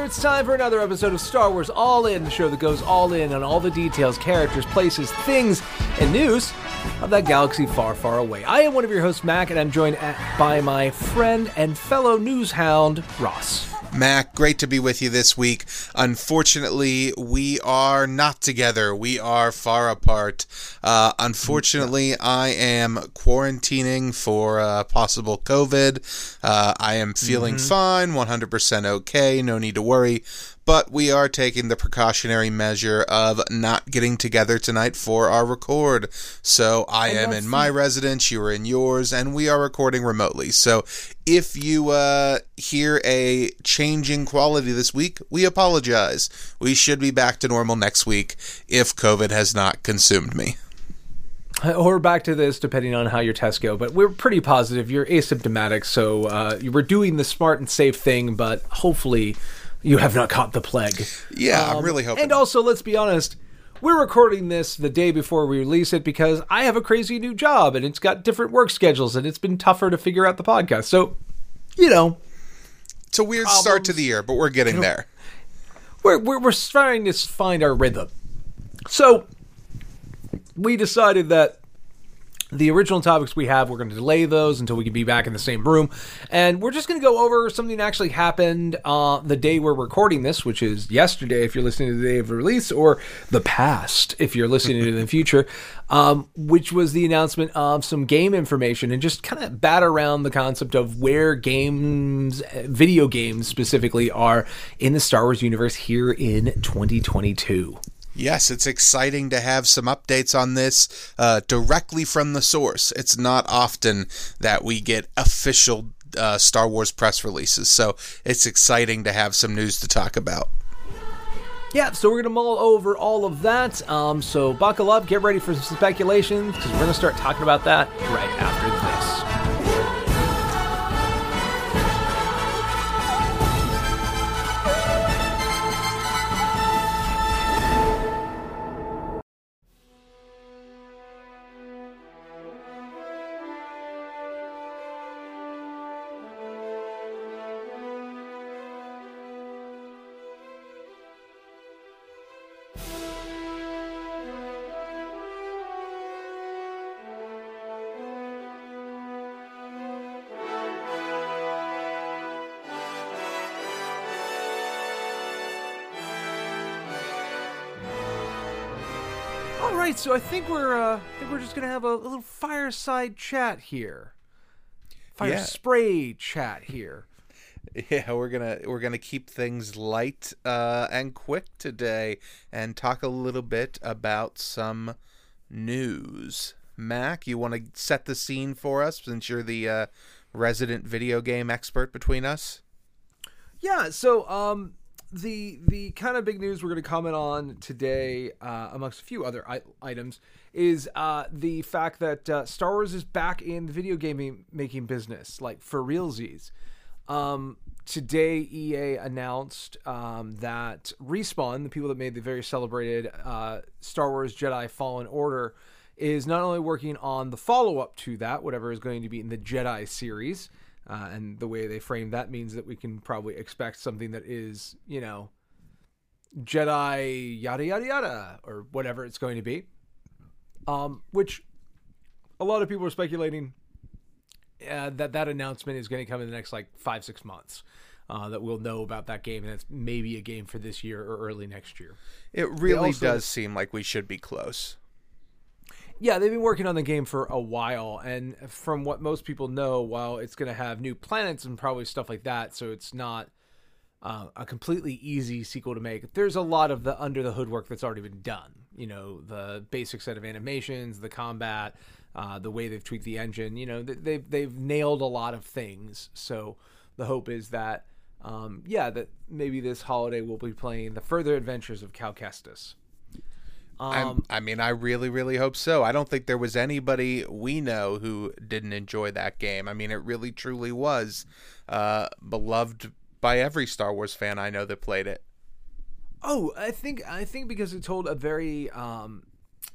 there, it's time for another episode of Star Wars All In, the show that goes all in on all the details, characters, places, things, and news of that galaxy far, far away. I am one of your hosts, Mac, and I'm joined at, by my friend and fellow news hound, Ross. Mac, great to be with you this week. Unfortunately, we are not together. We are far apart. Uh, unfortunately, I am quarantining for uh, possible COVID. Uh, I am feeling fine, 100% okay, no need to worry but we are taking the precautionary measure of not getting together tonight for our record. So I am in my residence, you are in yours, and we are recording remotely. So if you uh, hear a changing quality this week, we apologize. We should be back to normal next week if COVID has not consumed me. Or back to this, depending on how your tests go. But we're pretty positive you're asymptomatic, so uh, we're doing the smart and safe thing, but hopefully you have not caught the plague. Yeah, I'm um, really hoping. And also, let's be honest, we're recording this the day before we release it because I have a crazy new job and it's got different work schedules and it's been tougher to figure out the podcast. So, you know, it's a weird start to the year, but we're getting there. we're, we're, we're starting to find our rhythm. So, we decided that the original topics we have, we're going to delay those until we can be back in the same room. And we're just going to go over something that actually happened uh, the day we're recording this, which is yesterday if you're listening to the day of release, or the past if you're listening to the future, um, which was the announcement of some game information and just kind of bat around the concept of where games, video games specifically, are in the Star Wars universe here in 2022. Yes, it's exciting to have some updates on this uh, directly from the source. It's not often that we get official uh, Star Wars press releases, so it's exciting to have some news to talk about. Yeah, so we're gonna mull over all of that. Um, so buckle up, get ready for some speculations because we're gonna start talking about that right after this. Right, so I think we're uh, I think we're just gonna have a, a little fireside chat here, fire Yeah. spray chat here. Yeah, we're gonna we're gonna keep things light uh, and quick today, and talk a little bit about some news. Mac, you want to set the scene for us since you're the uh, resident video game expert between us? Yeah, so um, the the kind of big news we're going to comment on today, uh, amongst a few other I- items, is uh, the fact that uh, Star Wars is back in the video gaming making business, like for realsies. Um, today, EA announced um, that Respawn, the people that made the very celebrated uh, Star Wars Jedi Fallen Order, is not only working on the follow up to that, whatever is going to be in the Jedi series. Uh, and the way they frame that means that we can probably expect something that is, you know, Jedi yada yada yada or whatever it's going to be. Um, which a lot of people are speculating uh, that that announcement is going to come in the next like five six months. Uh, that we'll know about that game, and it's maybe a game for this year or early next year. It really also- does seem like we should be close. Yeah, they've been working on the game for a while, and from what most people know, while it's going to have new planets and probably stuff like that, so it's not uh, a completely easy sequel to make. There's a lot of the under the hood work that's already been done. You know, the basic set of animations, the combat, uh, the way they've tweaked the engine. You know, they've they've nailed a lot of things. So the hope is that, um, yeah, that maybe this holiday we'll be playing the further adventures of Cal I'm, I mean, I really, really hope so. I don't think there was anybody we know who didn't enjoy that game. I mean, it really, truly was uh, beloved by every Star Wars fan I know that played it. Oh, I think I think because it told a very um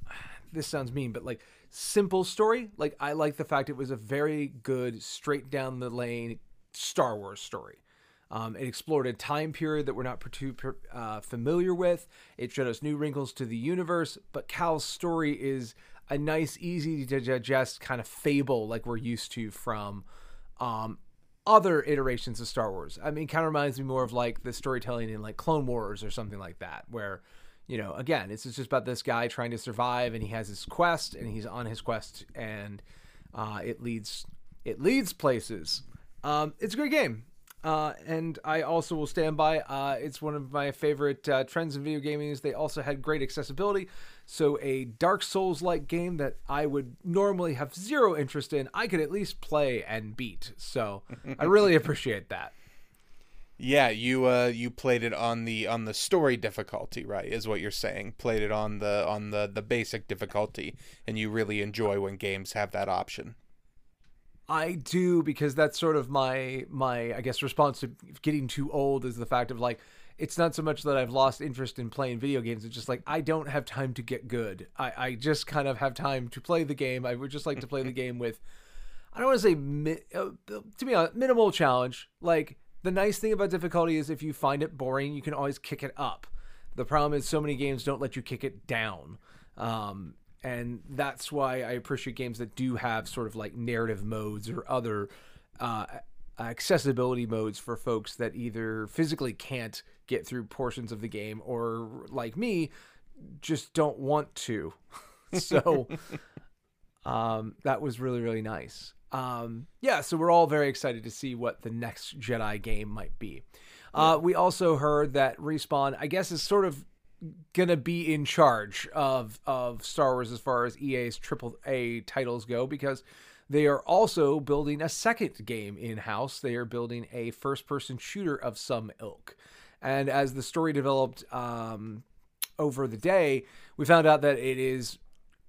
this sounds mean, but like simple story. Like I like the fact it was a very good straight down the lane Star Wars story. Um, it explored a time period that we're not too uh, familiar with. It showed us new wrinkles to the universe, but Cal's story is a nice, easy to digest kind of fable like we're used to from um, other iterations of Star Wars. I mean, kind of reminds me more of like the storytelling in like Clone Wars or something like that, where you know, again, it's just about this guy trying to survive, and he has his quest, and he's on his quest, and uh, it leads it leads places. Um, it's a great game. Uh, and I also will stand by. Uh, it's one of my favorite uh, trends in video gaming. Is they also had great accessibility. So a Dark Souls like game that I would normally have zero interest in, I could at least play and beat. So I really appreciate that. Yeah, you uh you played it on the on the story difficulty, right? Is what you're saying. Played it on the on the the basic difficulty and you really enjoy when games have that option. I do because that's sort of my my I guess response to getting too old is the fact of like it's not so much that I've lost interest in playing video games. It's just like I don't have time to get good. I, I just kind of have time to play the game. I would just like to play the game with I don't want to say mi- uh, to be honest minimal challenge. Like the nice thing about difficulty is if you find it boring, you can always kick it up. The problem is so many games don't let you kick it down. Um, and that's why I appreciate games that do have sort of like narrative modes or other uh, accessibility modes for folks that either physically can't get through portions of the game or, like me, just don't want to. so um, that was really really nice. Um, yeah, so we're all very excited to see what the next Jedi game might be. Uh, we also heard that Respawn, I guess, is sort of gonna be in charge of of Star Wars as far as EA's triple A titles go because they are also building a second game in house. They are building a first person shooter of some ilk, and as the story developed um, over the day, we found out that it is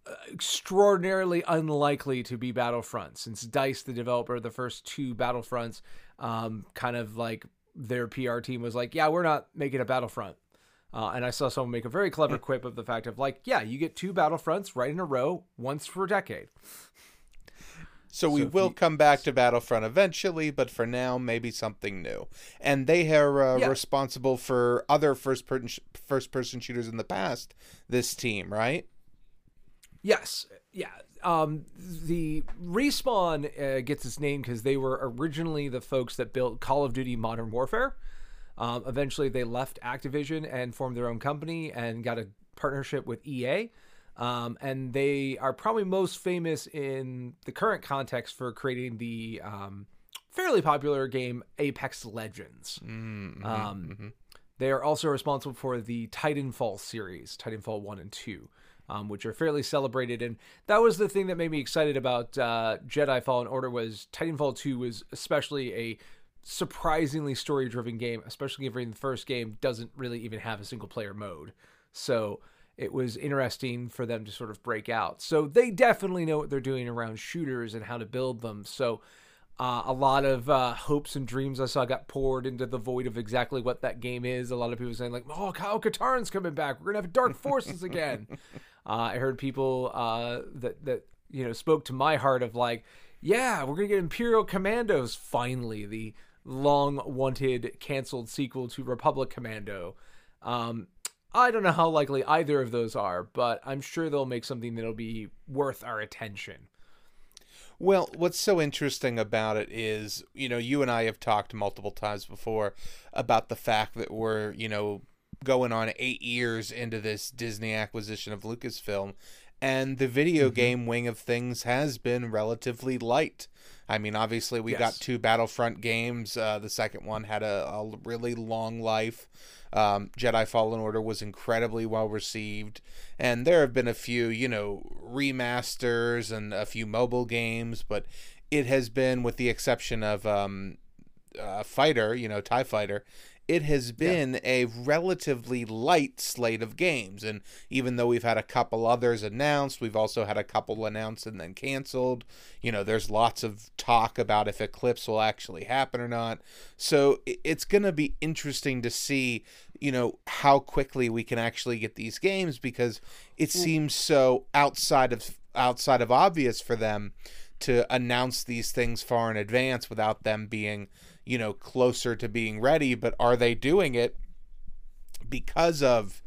uh, extraordinarily unlikely to be Battlefront since Dice, the developer of the first two Battlefronts, um, kind of like their PR team was like, "Yeah, we're not making a Battlefront." Uh, and I saw someone make a very clever quip of the fact of like, yeah, you get two Battlefronts right in a row, once per decade. So we so will you, come back to Battlefront eventually, but for now, maybe something new. And they are uh, yeah. responsible for other first person first person shooters in the past. This team, right? Yes, yeah. Um, the respawn uh, gets its name because they were originally the folks that built Call of Duty Modern Warfare. Um, eventually, they left Activision and formed their own company and got a partnership with EA. Um, and they are probably most famous in the current context for creating the um, fairly popular game Apex Legends. Mm-hmm, um, mm-hmm. They are also responsible for the Titanfall series, Titanfall 1 and 2. Um, which are fairly celebrated. And that was the thing that made me excited about uh, Jedi Fallen Order was Titanfall 2 was especially a surprisingly story driven game, especially given the first game doesn't really even have a single player mode. So it was interesting for them to sort of break out. So they definitely know what they're doing around shooters and how to build them. So uh, a lot of uh, hopes and dreams I saw got poured into the void of exactly what that game is. A lot of people saying like, "Oh, Kyle Katarn's coming back. We're gonna have Dark Forces again." uh, I heard people uh, that that you know spoke to my heart of like, "Yeah, we're gonna get Imperial Commandos finally." The long wanted canceled sequel to Republic Commando. Um, I don't know how likely either of those are, but I'm sure they'll make something that'll be worth our attention. Well, what's so interesting about it is, you know, you and I have talked multiple times before about the fact that we're, you know, going on eight years into this Disney acquisition of Lucasfilm, and the video mm-hmm. game wing of things has been relatively light. I mean, obviously, we yes. got two Battlefront games. Uh, the second one had a, a really long life. Um, Jedi Fallen Order was incredibly well received, and there have been a few, you know, remasters and a few mobile games, but it has been, with the exception of um, uh, Fighter, you know, Tie Fighter, it has been yeah. a relatively light slate of games. And even though we've had a couple others announced, we've also had a couple announced and then canceled. You know, there's lots of talk about if Eclipse will actually happen or not. So it's going to be interesting to see, you know, how quickly we can actually get these games because it mm. seems so outside of outside of obvious for them to announce these things far in advance without them being you know, closer to being ready, but are they doing it because of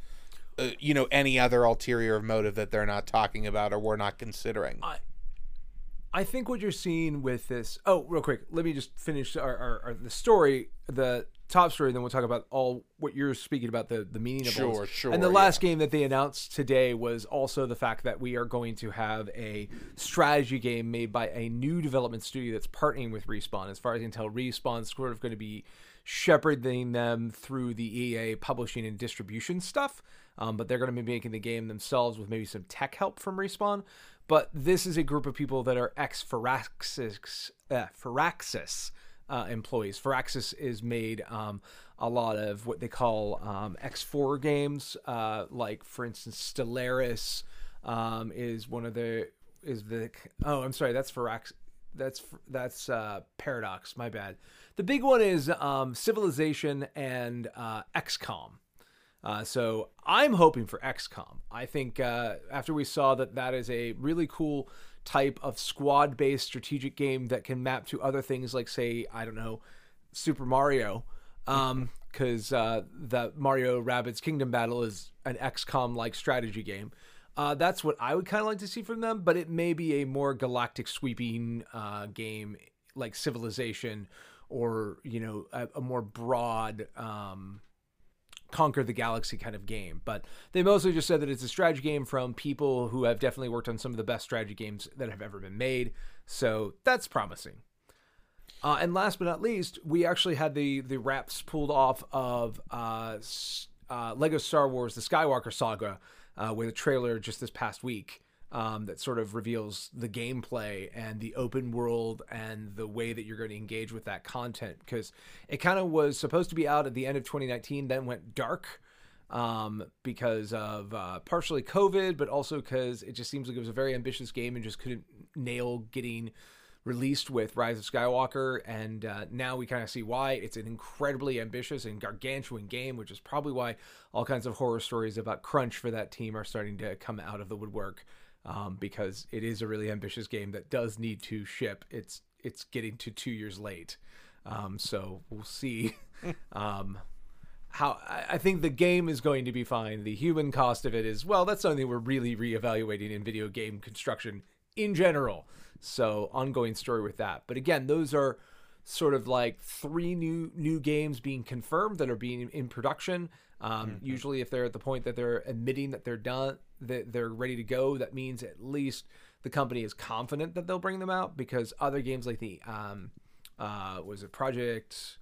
uh, you know any other ulterior motive that they're not talking about or we're not considering? I, I think what you're seeing with this. Oh, real quick, let me just finish our, our, our the story, the top story, then we'll talk about all what you're speaking about the the meaning of Sure, sure, And the last game that they announced today was also the fact that we are going to have a strategy game made by a new development studio that's partnering with Respawn. As far as I can tell, Respawn's sort of going to be shepherding them through the EA publishing and distribution stuff. Um, but they're going to be making the game themselves with maybe some tech help from Respawn. But this is a group of people that are ex Firaxis, uh, Firaxis uh, employees. Firaxis is made um, a lot of what they call um, X4 games, uh, like for instance, Stellaris um, is one of the is the oh I'm sorry that's Firax that's that's uh, Paradox. My bad. The big one is um, Civilization and uh, XCOM. Uh, so I'm hoping for XCOM. I think uh, after we saw that that is a really cool type of squad based strategic game that can map to other things like, say, I don't know, Super Mario. Um, Because um, uh, the Mario Rabbids Kingdom Battle is an XCOM like strategy game. Uh, that's what I would kind of like to see from them, but it may be a more galactic sweeping uh, game like Civilization or, you know, a, a more broad. Um, conquer the galaxy kind of game. But they mostly just said that it's a strategy game from people who have definitely worked on some of the best strategy games that have ever been made. So that's promising. Uh, and last but not least, we actually had the the wraps pulled off of uh, uh, Lego Star Wars: The Skywalker Saga uh, with a trailer just this past week um, that sort of reveals the gameplay and the open world and the way that you're going to engage with that content. Because it kind of was supposed to be out at the end of 2019 then went dark um, because of uh, partially covid but also because it just seems like it was a very ambitious game and just couldn't nail getting released with rise of skywalker. And uh, now we kind of see why. It's an incredibly ambitious and gargantuan game which is probably why all kinds of horror stories about crunch for that team are starting to come out of the woodwork um, because it is a really ambitious game that does need to ship. It's it's getting to two years late, um, so we'll see. um, how I think the game is going to be fine. The human cost of it is well, that's something we're really reevaluating in video game construction in general. So ongoing story with that. But again, those are sort of like three new new games being confirmed that are being in production. Um, mm-hmm. Usually, if they're at the point that they're admitting that they're done, that they're ready to go, that means at least the company is confident that they'll bring them out. Because other games like the um, uh, was it Project?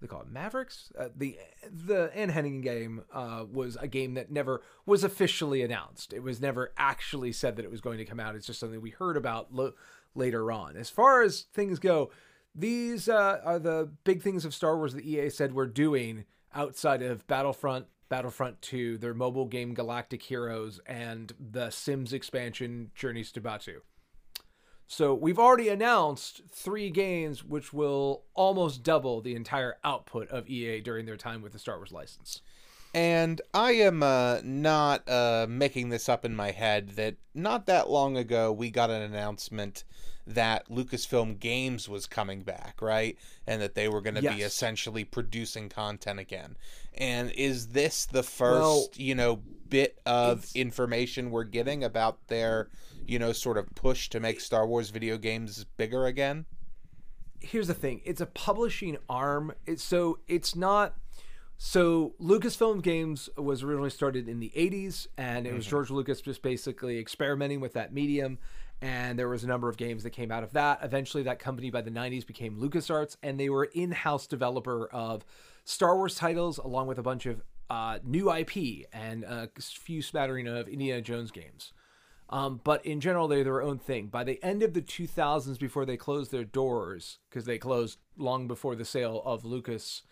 They call it Mavericks. Uh, the the Amy Hennig game uh, was a game that never was officially announced. It was never actually said that it was going to come out. It's just something we heard about lo- later on. As far as things go, these uh, are the big things of Star Wars that EA said we're doing outside of Battlefront, Battlefront 2, their mobile game Galactic Heroes, and the Sims expansion Journeys to Batuu. So we've already announced three games which will almost double the entire output of EA during their time with the Star Wars license. And I am uh, not uh, making this up in my head that not that long ago we got an announcement that Lucasfilm Games was coming back, right? And that they were going to yes. be essentially producing content again. And is this the first, well, you know, bit of information we're getting about their, you know, sort of push to make Star Wars video games bigger again? Here's the thing. It's a publishing arm. It's so it's not so Lucasfilm Games was originally started in the 80s and it was mm-hmm. George Lucas just basically experimenting with that medium and there was a number of games that came out of that. Eventually, that company by the 90s became LucasArts, and they were in-house developer of Star Wars titles, along with a bunch of uh, new IP and a few smattering of Indiana Jones games. Um, but in general, they're their own thing. By the end of the 2000s, before they closed their doors, because they closed long before the sale of Lucas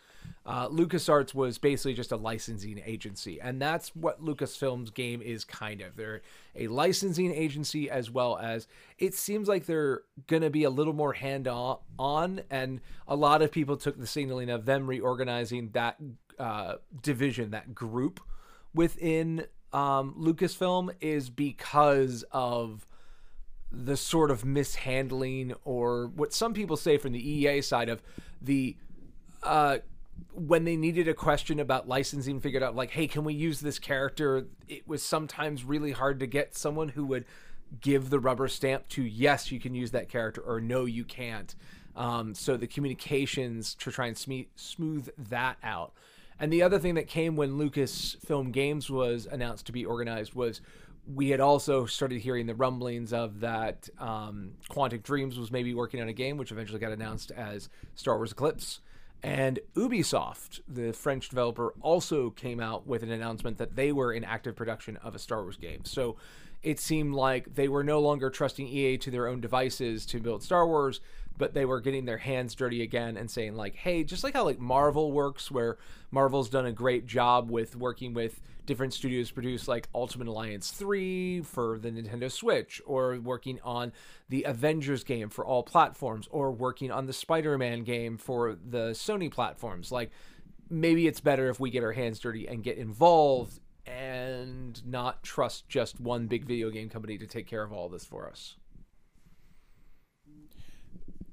uh, LucasArts was basically just a licensing agency, and that's what Lucasfilm's game is kind of. They're a licensing agency as well as it seems like they're going to be a little more hand on, and a lot of people took the signaling of them reorganizing that uh, division, that group within um, Lucasfilm is because of the sort of mishandling or what some people say from the EA side of the uh, when they needed a question about licensing figured out like hey can we use this character? It was sometimes really hard to get someone who would give the rubber stamp to yes you can use that character or no you can't. Um, so the communications to try and smooth that out. And the other thing that came when lucasfilm games was announced to be organized was we had also started hearing the rumblings of that um, quantic dreams was maybe working on a game which eventually got announced as star wars eclipse and Ubisoft, the French developer, also came out with an announcement that they were in active production of a Star Wars game. So it seemed like they were no longer trusting EA to their own devices to build Star Wars, but they were getting their hands dirty again and saying like, "Hey, just like how like Marvel works where Marvel's done a great job with working with different studios produce like Ultimate Alliance 3 for the Nintendo Switch or working on the Avengers game for all platforms or working on the Spider-Man game for the Sony platforms. Like maybe it's better if we get our hands dirty and get involved and not trust just one big video game company to take care of all this for us.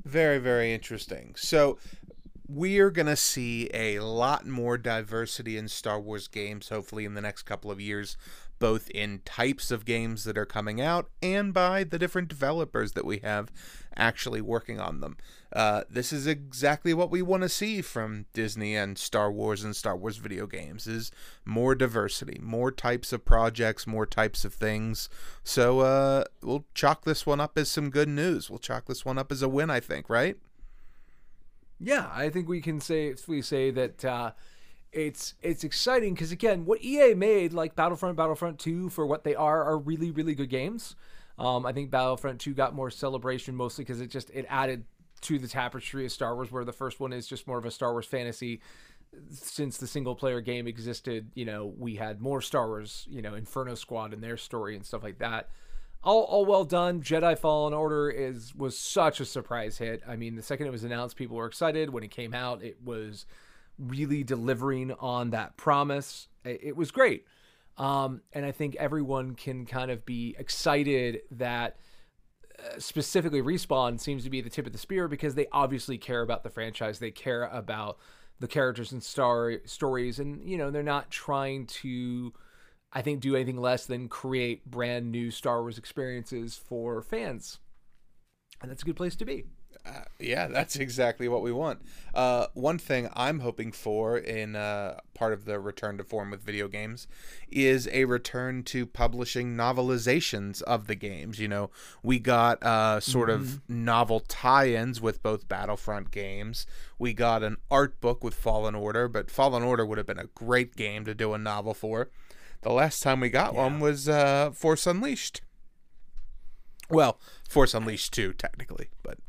Very, very interesting. So, we're going to see a lot more diversity in Star Wars games, hopefully, in the next couple of years, both in types of games that are coming out and by the different developers that we have actually working on them. Uh, this is exactly what we want to see from Disney and Star Wars and Star Wars video games is more diversity, more types of projects, more types of things. So uh, we'll chalk this one up as some good news. We'll chalk this one up as a win, I think, right? Yeah, I think we can say we say that uh, it's it's exciting because again, what EA made like Battlefront, Battlefront Two for what they are are really really good games. Um, I think Battlefront Two got more celebration mostly because it just it added to the tapestry of Star Wars, where the first one is just more of a Star Wars fantasy. Since the single player game existed, you know, we had more Star Wars, you know, Inferno Squad and their story and stuff like that all, all well done. Jedi Fallen Order is was such a surprise hit. I mean, the second it was announced, people were excited. When it came out, it was really delivering on that promise. It, it was great, um, and I think everyone can kind of be excited that. Uh, specifically, Respawn seems to be the tip of the spear because they obviously care about the franchise. They care about the characters and star stories, and you know they're not trying to I think, do anything less than create brand new Star Wars experiences for fans. And that's a good place to be. Uh, yeah, that's exactly what we want. Uh, one thing I'm hoping for in uh, part of the return to form with video games is a return to publishing novelizations of the games. You know, we got uh, sort mm-hmm. of novel tie ins with both Battlefront games. We got an art book with Fallen Order, but Fallen Order would have been a great game to do a novel for. The last time we got yeah. one was uh, Force Unleashed. Well, Force Unleashed 2, technically, but.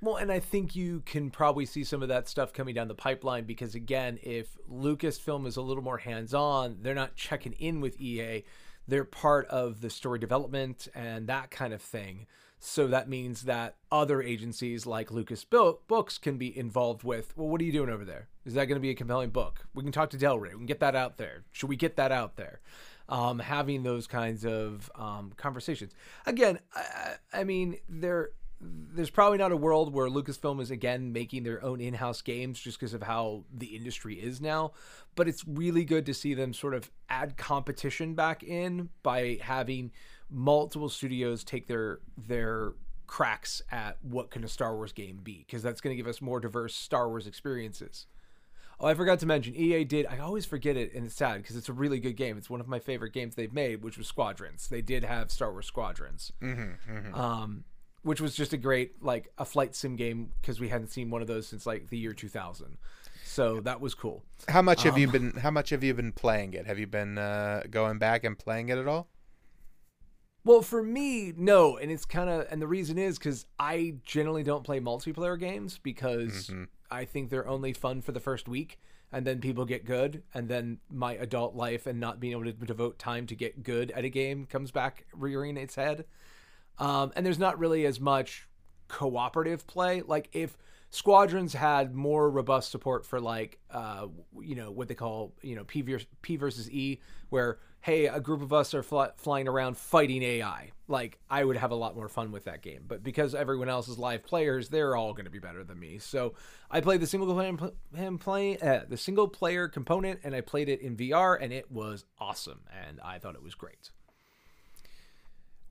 Well, and I think you can probably see some of that stuff coming down the pipeline because, again, if Lucasfilm is a little more hands on, they're not checking in with EA. They're part of the story development and that kind of thing. So that means that other agencies like Lucas Books can be involved with, well, what are you doing over there? Is that going to be a compelling book? We can talk to Del Rey. We can get that out there. Should we get that out there? Um, having those kinds of um, conversations. Again, I, I mean, there there's probably not a world where Lucasfilm is again making their own in-house games just because of how the industry is now. But it's really good to see them sort of add competition back in by having multiple studios take their their cracks at what can a Star Wars game be because that's going to give us more diverse Star Wars experiences. Oh, I forgot to mention EA did. I always forget it, and it's sad because it's a really good game. It's one of my favorite games they've made, which was Squadrons. They did have Star Wars Squadrons, mm-hmm, mm-hmm. Um, which was just a great like a flight sim game because we hadn't seen one of those since like the year 2000. So that was cool. How much have um, you been? How much have you been playing it? Have you been uh, going back and playing it at all? Well, for me, no, and it's kind of, and the reason is because I generally don't play multiplayer games because mm-hmm. I think they're only fun for the first week, and then people get good, and then my adult life and not being able to devote time to get good at a game comes back rearing its head. Um, and there's not really as much cooperative play. Like if Squadrons had more robust support for like, uh, you know, what they call, you know, P versus E, where hey, a group of us are fly- flying around fighting AI. Like, I would have a lot more fun with that game. But because everyone else is live players, they're all going to be better than me. So I played the single player him playing uh, the single player component, and I played it in VR, and it was awesome, and I thought it was great.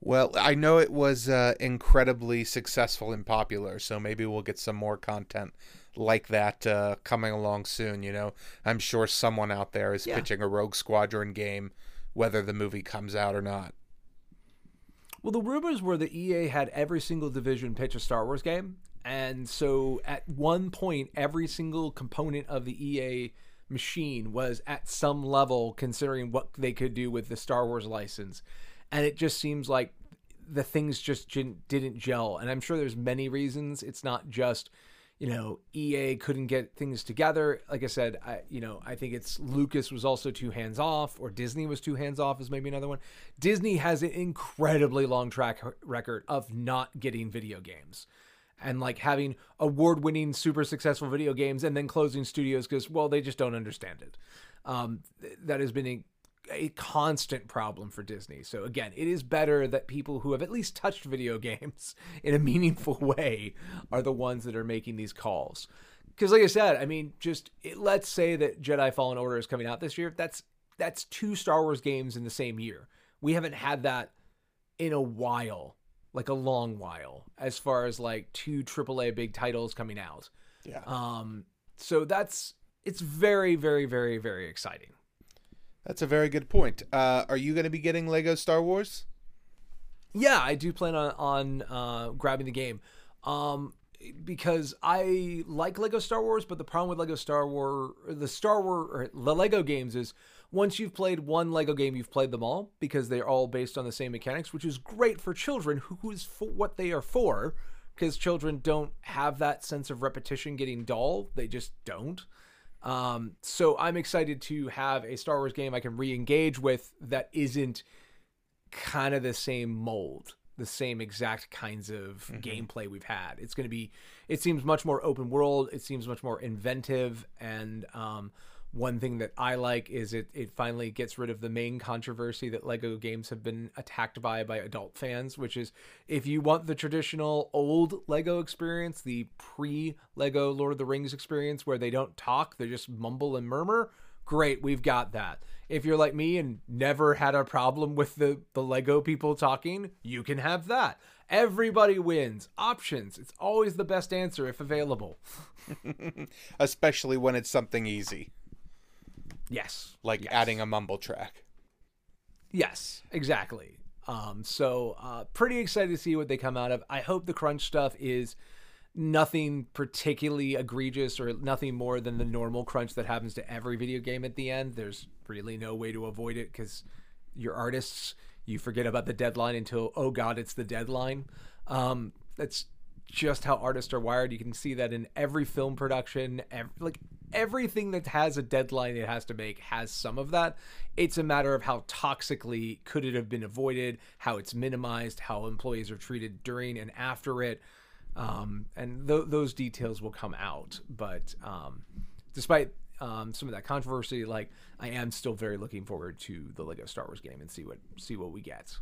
Well, I know it was uh, incredibly successful and popular, so maybe we'll get some more content like that uh, coming along soon. You know, I'm sure someone out there is yeah. pitching a Rogue Squadron game, whether the movie comes out or not. Well, the rumors were that EA had every single division pitch a Star Wars game, and so at one point, every single component of the EA machine was at some level considering what they could do with the Star Wars license. And it just seems like the things just didn't didn't gel. And i'm sure there's many reasons. It's not just you know ea couldn't get things together. Like i said i you know i think it's lucas was also too hands off or disney was too hands off is maybe another one. Disney has an incredibly long track record of not getting video games. And like having award winning super successful video games and then closing studios because well they just don't understand it. Um, that has been a constant problem for Disney. So again, it is better that people who have at least touched video games in a meaningful way are the ones that are making these calls. Because like I said, I mean, just it, let's say that Jedi Fallen Order is coming out this year. That's that's two Star Wars games in the same year. We haven't had that in a while, like a long while, as far as like two AAA big titles coming out. Yeah. Um. So that's it's very, very, very, very exciting. That's a very good point. Uh, are you going to be getting Lego Star Wars? Yeah, I do plan on on uh, grabbing the game, um, because I like Lego Star Wars. But the problem with Lego Star Wars, the Star Wars, or the Lego games is once you've played one Lego game, you've played them all because they're all based on the same mechanics, which is great for children who is for what they are for. Because children don't have that sense of repetition getting dull; they just don't. Um, so I'm excited to have a Star Wars game I can re-engage with that isn't kind of the same mold, the same exact kinds of mm-hmm. gameplay we've had. It's going to be, it seems much more open world. It seems much more inventive, and um, one thing that I like is it it finally gets rid of the main controversy that Lego games have been attacked by by adult fans, which is if you want the traditional old Lego experience, the pre Lego Lord of the Rings experience where they don't talk, they just mumble and murmur, great, we've got that. If you're like me and never had a problem with the the Lego people talking, you can have that. Everybody wins. Options. It's always the best answer if available. Especially when it's something easy. Yes. Like yes. adding a mumble track. Yes, exactly. Um, so uh, pretty excited to see what they come out of. I hope the crunch stuff is nothing particularly egregious or nothing more than the normal crunch that happens to every video game at the end. There's really no way to avoid it because you're artists. You forget about the deadline until oh god, it's the deadline. Um, that's just how artists are wired. You can see that in every film production, every, like everything that has a deadline it has to make has some of that. It's a matter of how toxically could it have been avoided, how it's minimized, how employees are treated during and after it. Um, and th- those details will come out. But um, despite um, some of that controversy, like I am still very looking forward to the Lego Star Wars game and see what see what we get.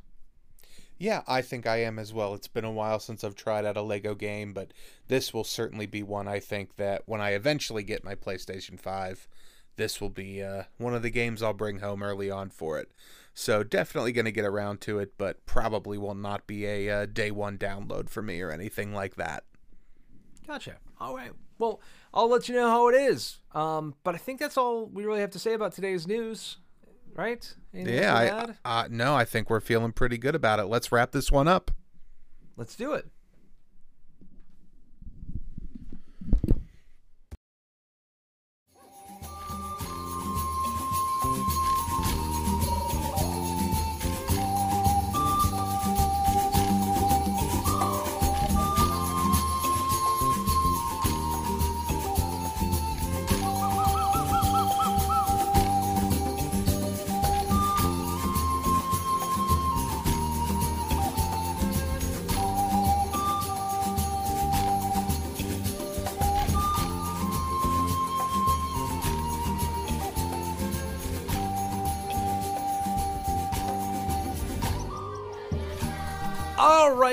Yeah, I think I am as well. It's been a while since I've tried out a Lego game, but this will certainly be one I think that when I eventually get my PlayStation 5, this will be uh, one of the games I'll bring home early on for it. So definitely going to get around to it, but probably will not be a uh, day one download for me or anything like that. Gotcha. All right. Well, I'll let you know how it is. Um, but I think that's all we really have to say about today's news right? Yeah, I, uh, no, I think we're feeling pretty good about it. Let's wrap this one up. Let's do it.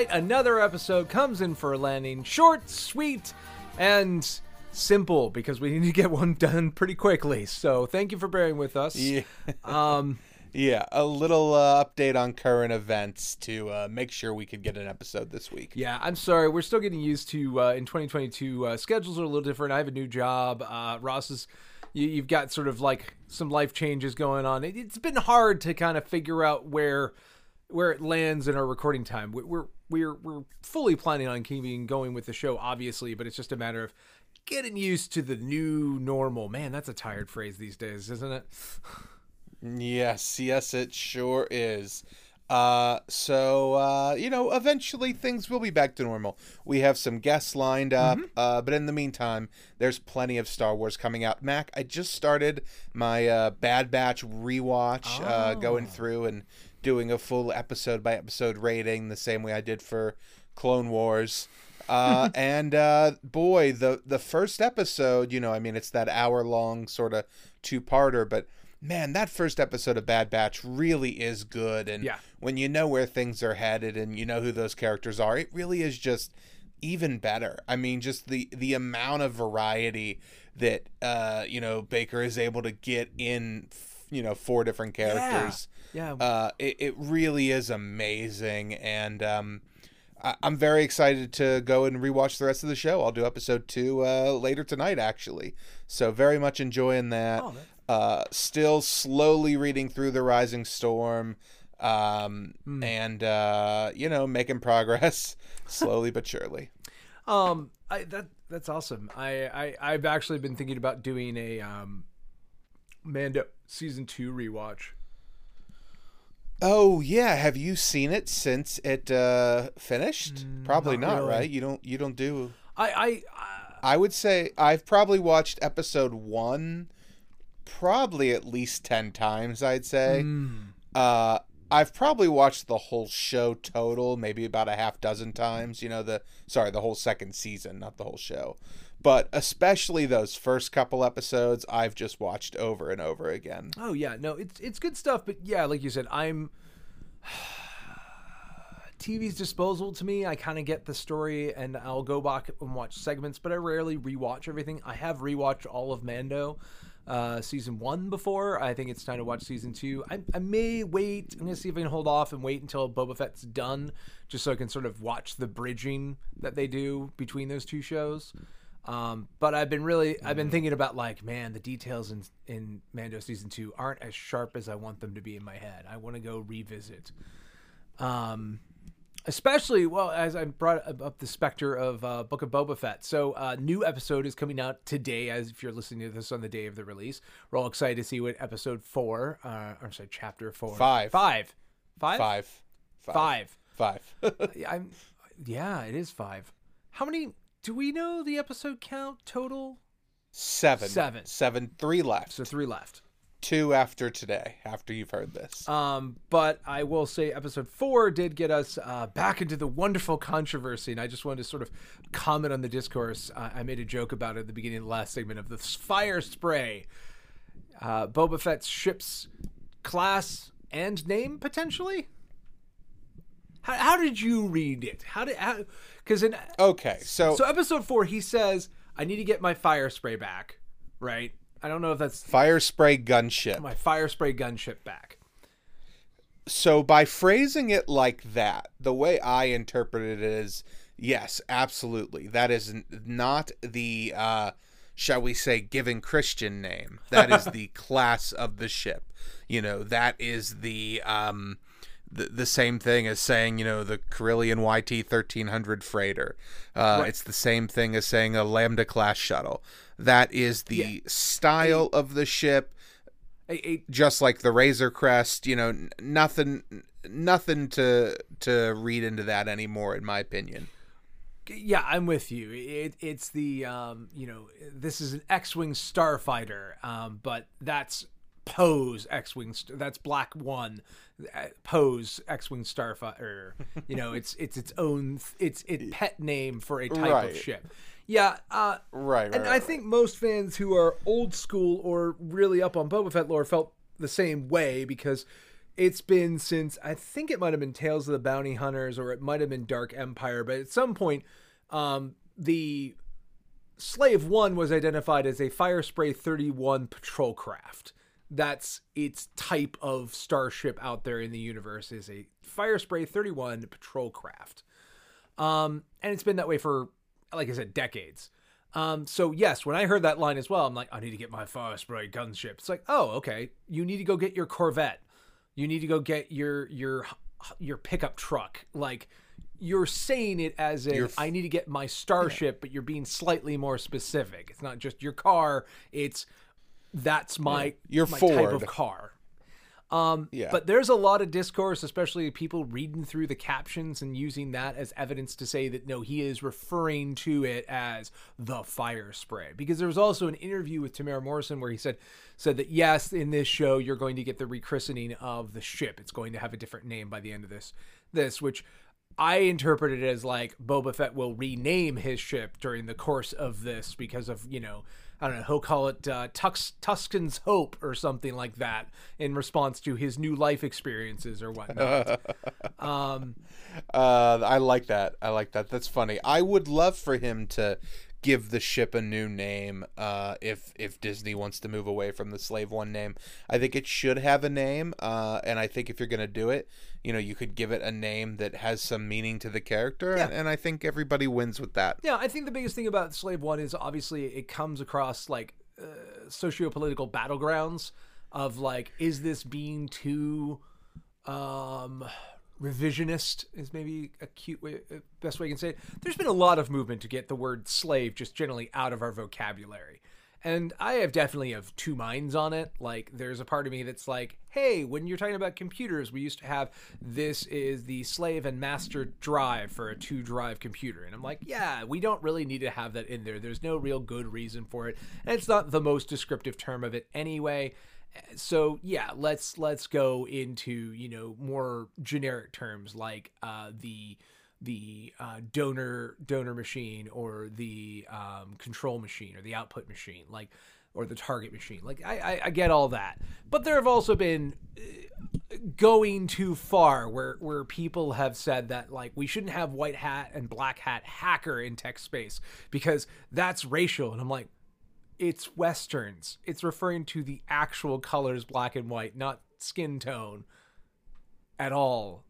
Right, another episode comes in for a landing. Short, sweet, and simple because we need to get one done pretty quickly. So thank you for bearing with us. Yeah. Um, Yeah, a little uh, update on current events to uh, make sure we could get an episode this week. yeah, I'm sorry. We're still getting used to uh, in 2022. Uh, schedules are a little different. I have a new job. Uh, Ross is. You, you've got sort of like some life changes going on. It, it's been hard to kind of figure out where where it lands in our recording time. We- We're we're we're fully planning on keeping going with the show, obviously, but it's just a matter of getting used to the new normal. Man, that's a tired phrase these days, isn't it? Yes, yes, it sure is. Uh, so uh, you know, eventually things will be back to normal. We have some guests lined up, uh, but in the meantime, there's plenty of Star Wars coming out. Mac, I just started my uh, Bad Batch rewatch, uh, going through and doing a full episode by episode rating, the same way I did for Clone Wars. Uh, and uh, boy, the the first episode, you know, I mean, it's that hour long sort of two parter, but man, that first episode of Bad Batch really is good. And Yeah. when you know where things are headed and you know who those characters are, it really is just even better. I mean, just the the amount of variety that uh, you know Baker is able to get in, f- you know, four different characters. Yeah. Uh, it, it really is amazing, and um, I, I'm very excited to go and rewatch the rest of the show. I'll do episode two uh, later tonight, actually. So very much enjoying that. Oh, Uh, still slowly reading through the Rising Storm, um, Hmm. and uh, you know making progress slowly but surely. Um, I that that's awesome. I I I've actually been thinking about doing a um, Mando season two rewatch. Oh yeah, have you seen it since it uh, finished? Probably Mm, not not, really. right? You don't. You don't do. I I, I I would say I've probably watched episode one, probably at least ten times. I'd say. Uh, I've probably watched the whole show total, maybe about a half dozen times. You know the sorry, the whole second season, not the whole show, but especially those first couple episodes, I've just watched over and over again. oh yeah no it's it's good stuff. But yeah, like you said, I'm. TV's disposal to me. I kind of get the story, and I'll go back and watch segments, but I rarely rewatch everything. I have rewatched all of Mando, uh, season one before. I think it's time to watch season two. I, I may wait. I'm gonna see if I can hold off and wait until Boba Fett's done, just so I can sort of watch the bridging that they do between those two shows. Um, but I've been really, I've been thinking about like, man, the details in in Mando season two aren't as sharp as I want them to be in my head. I want to go revisit. Um, especially well as I brought up the specter of uh, Book of Boba Fett. So, uh, new episode is coming out today. As if you're listening to this on the day of the release, we're all excited to see what episode four, Uh, I'm sorry, chapter four, Five. five, five, Five, five. five. Yeah, I'm, yeah, it is five. How many? Do we know the episode count total? Seven. Seven. Seven. Three left. So three left. Two after today, after you've heard this. Um, but I will say episode four did get us uh, back into the wonderful controversy, and I just wanted to sort of comment on the discourse. Uh, I made a joke about it at the beginning of the last segment of the fire spray. Uh, Boba Fett's ship's class and name potentially. How, how did you read it? How did because in okay, so, so episode four he says I need to get my fire spray back, right? I don't know if that's fire spray gunship. my fire spray gunship back. So by phrasing it like that, the way I interpret it is yes, absolutely. That is not the uh shall we say given Christian name. That is the class of the ship. You know, that is the um the, the same thing as saying, you know, the Corellian YT 1300 freighter. Uh, It's the same thing as saying a Lambda class shuttle. That is the style of the ship just like the Razor Crest, you know, n- nothing nothing to to read into that anymore in my opinion. Yeah, I'm with you. It, it's the um, you know this is an X-wing starfighter, um, but that's Poe's X-wing. That's Black One, uh, Poe's X-wing starfighter. You know, it's it's its own it's it pet name for a type Right. of ship. Yeah, uh, Right, and I think most fans who are old school or really up on Boba Fett lore felt the same way because it's been since I think it might have been Tales of the Bounty Hunters or it might have been Dark Empire, but at some point, um, the Slave One was identified as a Fire Spray 31 patrol craft. That's its type of starship out there in the universe is a Firespray 31 patrol craft. Um, and it's been that way for, like I said, decades. Um, so yes, when I heard that line as well, I'm like, I need to get my Firespray gunship. It's like, oh, okay, you need to go get your Corvette. You need to go get your your your pickup truck. Like you're saying it as a f- I need to get my starship, but you're being slightly more specific. It's not just your car. It's that's my Your my type Ford. of car. Um, Yeah. But there's a lot of discourse, especially people reading through the captions and using that as evidence to say that no, he is referring to it as the firespray. Because there was also an interview with Temuera Morrison where he said said that yes, in this show you're going to get the rechristening of the ship. It's going to have a different name by the end of this. This, which I interpreted it as like Boba Fett will rename his ship during the course of this because of you know I don't know he'll call it uh, Tux Tusken's Hope or something like that in response to his new life experiences or whatnot. um, Uh, I like that. I like that. That's funny. I would love for him to give the ship a new name. Uh, if if Disney wants to move away from the Slave One name, I think it should have a name. Uh, and I think if you're gonna do it, you know, you could give it a name that has some meaning to the character. Yeah. And, and I think everybody wins with that. yeah, I think the biggest thing about Slave One is obviously it comes across like uh, socio-political battlegrounds of like is this being too um revisionist is maybe a cute way uh, best way I can say it. There's been a lot of movement to get the word slave just generally out of our vocabulary. And I have definitely have two minds on it. Like there's a part of me that's like, hey, when you're talking about computers, we used to have this is the slave and master drive for a two drive computer. And I'm like, yeah, we don't really need to have that in there. There's no real good reason for it. And it's not the most descriptive term of it anyway so yeah let's let's go into you know more generic terms like uh the the uh, donor donor machine or the um, control machine or the output machine like or the target machine. Like I, I i get all that. But there have also been uh, going too far where where people have said that like we shouldn't have white hat and black hat hacker in tech space because that's racial. And i'm like it's westerns. It's referring to the actual colors black and white, not skin tone at all.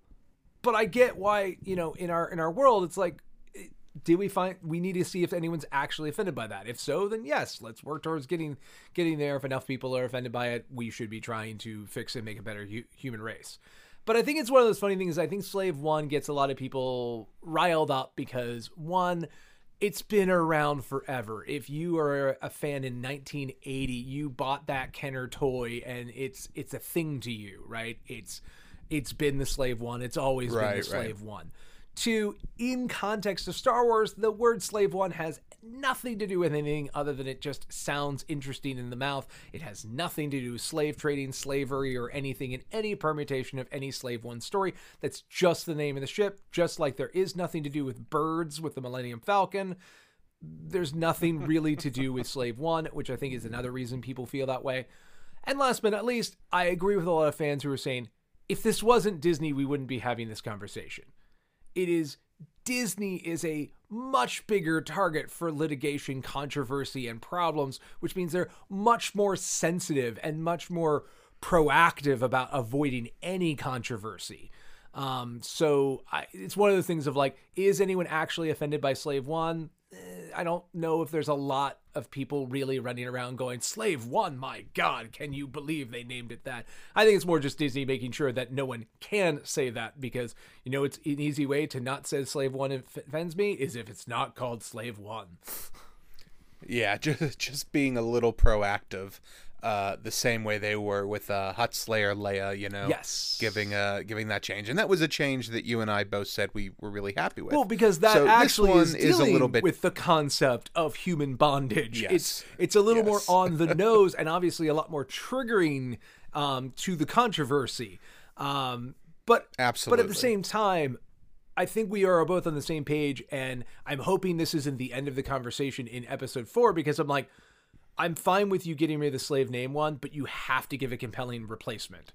But I get why, you know, in our in our world it's like eh, did we find we need to see if anyone's actually offended by that. If so, then yes, let's work towards getting getting there. If enough people are offended by it, we should be trying to fix and make a better hu- human race. But I think it's one of those funny things. I think Slave One gets a lot of people riled up because one, it's been around forever. If you are a fan in 1980, you bought that Kenner toy and it's it's a thing to you, right? It's it's been the slave one. It's always been Right, the right. slave one. Two, in context of Star Wars, the word slave one has nothing to do with anything other than it just sounds interesting in the mouth. It has nothing to do with slave trading, slavery, or anything in any permutation of any slave one story. That's just the name of the ship, just like there is nothing to do with birds with the Millennium Falcon there's nothing really to do with Slave One, which I think is another reason people feel that way. And last but not least, I agree with a lot of fans who are saying if this wasn't Disney, we wouldn't be having this conversation. It is Disney is a much bigger target for litigation, controversy, and problems, which means they're much more sensitive and much more proactive about avoiding any controversy. Um, so I, it's one of the things of like, is anyone actually offended by Slave One? Eh, I don't know if there's a lot of people really running around going, Slave One, my God, can you believe they named it that? I think it's more just Disney making sure that no one can say that because, you know, it's an easy way to not say Slave One offends me is if it's not called Slave One. Yeah, just just being a little proactive, uh, the same way they were with uh, Huttslayer Leia. You know, Yes. giving uh giving that change, and that was a change that you and I both said we were really happy with. Well, because that So actually is is a little bit- with the concept of human bondage. Yes. It's it's a little Yes. more on the nose and obviously a lot more triggering um, to the controversy. Um, but absolutely, but at the same time, I think we are both on the same page, and I'm hoping this isn't the end of the conversation in episode four because I'm like, I'm fine with you getting rid of the slave name one, but you have to give a compelling replacement.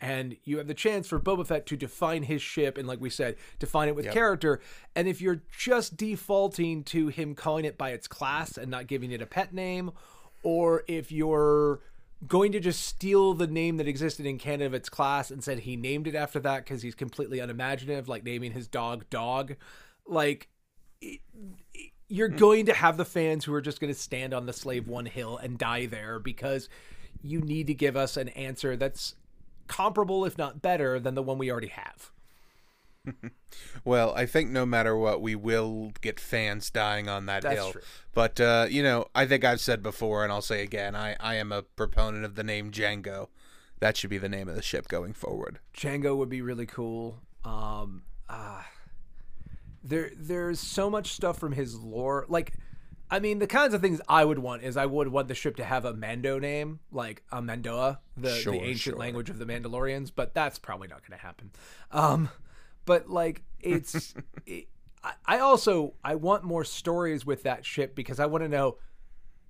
And you have the chance for Boba Fett to define his ship and, like we said, define it with Yep. character. And if you're just defaulting to him calling it by its class and not giving it a pet name, or if you're going to just steal the name that existed in canon of its class and said he named it after that because he's completely unimaginative, like naming his dog Dog, like it- it- you're going to have the fans who are just going to stand on the Slave One hill and die there because you need to give us an answer that's comparable, if not better, than the one we already have. Well, I think no matter what, we will get fans dying on that That's hill. true. But uh, you know, I think I've said before, and I'll say again, I, I am a proponent of the name Jango. That should be the name of the ship going forward. Jango would be really cool. Um, uh, there, there's so much stuff from his lore. Like, I mean, the kinds of things I would want is I would want the ship to have a Mando name, like a Mando'a, the, Sure, the ancient sure. language of the Mandalorians. But that's probably not going to happen. Um, but like, it's. it, I, I also I want more stories with that ship because I want to know.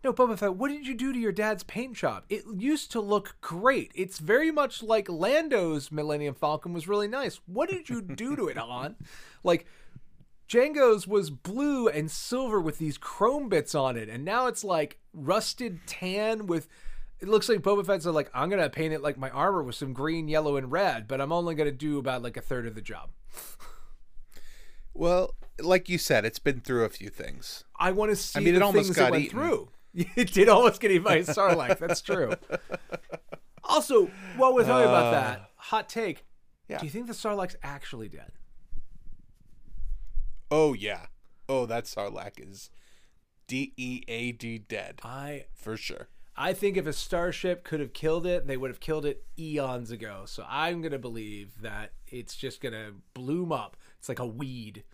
No, Boba Fett, what did you do to your dad's paint job? It used to look great. It's very much like Lando's Millennium Falcon was really nice. What did you do to it, Han? Like, Jango's was blue and silver with these chrome bits on it, and now it's like rusted tan with. It looks like Boba Fett's like, I'm gonna paint it like my armor with some green, yellow, and red, but I'm only gonna do about like a third of the job. Well, like you said, it's been through a few things. I want to see I mean, it almost got it went eaten. through. It did almost get eaten by a sarlacc. That's true. Also, while we're talking about that, hot take. Uh, yeah. Do you think the sarlacc's actually dead? Oh yeah. Oh, that Sarlacc is D E A D dead I for sure. I think if a starship could have killed it, they would have killed it eons ago. So I'm gonna believe that it's just gonna bloom up. It's like a weed.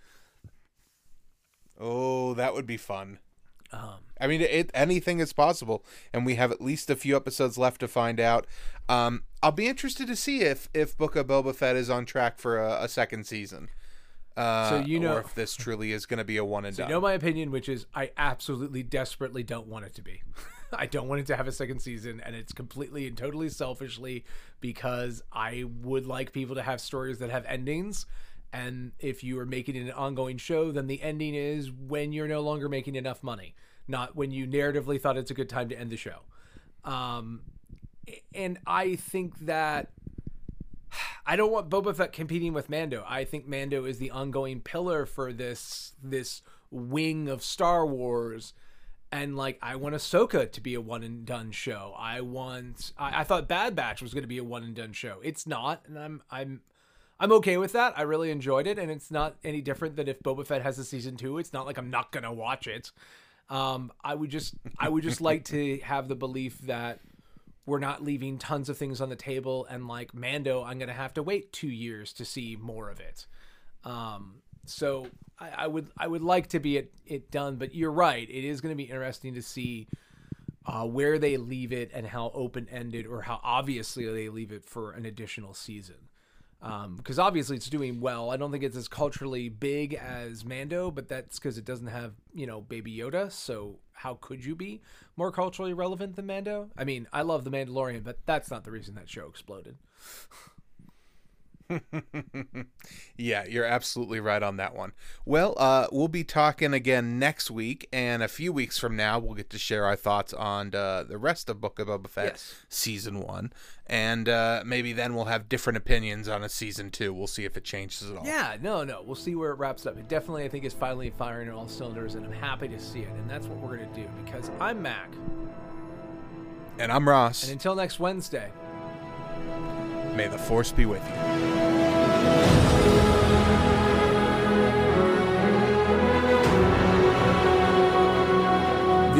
Oh, that would be fun. Um, I mean, it, anything is possible, and we have at least a few episodes left to find out. Um, I'll be interested to see if if Book of Boba Fett is on track for a, a second season. Uh, So you know- or if this truly is going to be a one and you done. You know my opinion, which is I absolutely desperately don't want it to be. I don't want it to have a second season, and it's completely and totally selfishly because I would like people to have stories that have endings. And if you are making an ongoing show, then the ending is when you're no longer making enough money, not when you narratively thought it's a good time to end the show. Um, and I think that I don't want Boba Fett competing with Mando. I think Mando is the ongoing pillar for this this wing of Star Wars. And like I want Ahsoka to be a one and done show. I want I, I thought Bad Batch was gonna be a one and done show. It's not, and I'm I'm I'm okay with that. I really enjoyed it, and it's not any different than if Boba Fett has a season two. It's not like I'm not gonna watch it. Um, I would just I would just like to have the belief that we're not leaving tons of things on the table and like mando i'm gonna have to wait two years to see more of it. Um so i, I would i would like to be it, it done but you're right it is gonna be interesting to see uh, where they leave it and how open ended or how obviously they leave it for an additional season Um, because obviously it's doing well. I don't think it's as culturally big as Mando, but that's because it doesn't have you know Baby Yoda. So how could you be more culturally relevant than Mando? I mean, I love the Mandalorian, but that's not the reason that show exploded. Yeah, you're absolutely right on that one. Well, uh, we'll be talking again next week, and a few weeks from now, we'll get to share our thoughts on uh, the rest of Book of Boba Fett Yes. season one, and uh, maybe then we'll have different opinions on a season two. We'll see if it changes at all. Yeah, no, no, we'll see where it wraps up. It definitely, I think, is finally firing all cylinders, and I'm happy to see it. And that's what we're gonna do because I'm Mac. And I'm Ross. And until next Wednesday. May the Force be with you.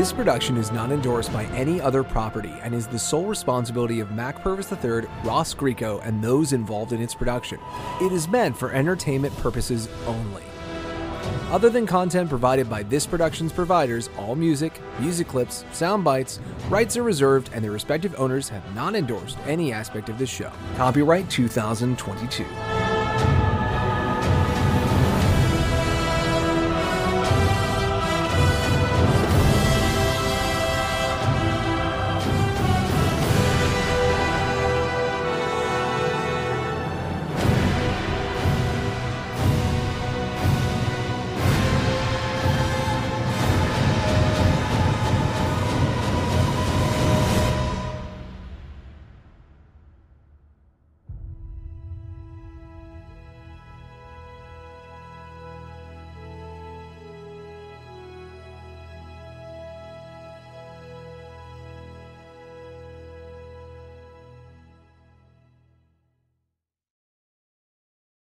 This production is not endorsed by any other property and is the sole responsibility of Mac Purvis III, Ross Greco, and those involved in its production. It is meant for entertainment purposes only. Other than content provided by this production's providers, all music, music clips, sound bites, rights are reserved, and their respective owners have not endorsed any aspect of this show. Copyright 2022.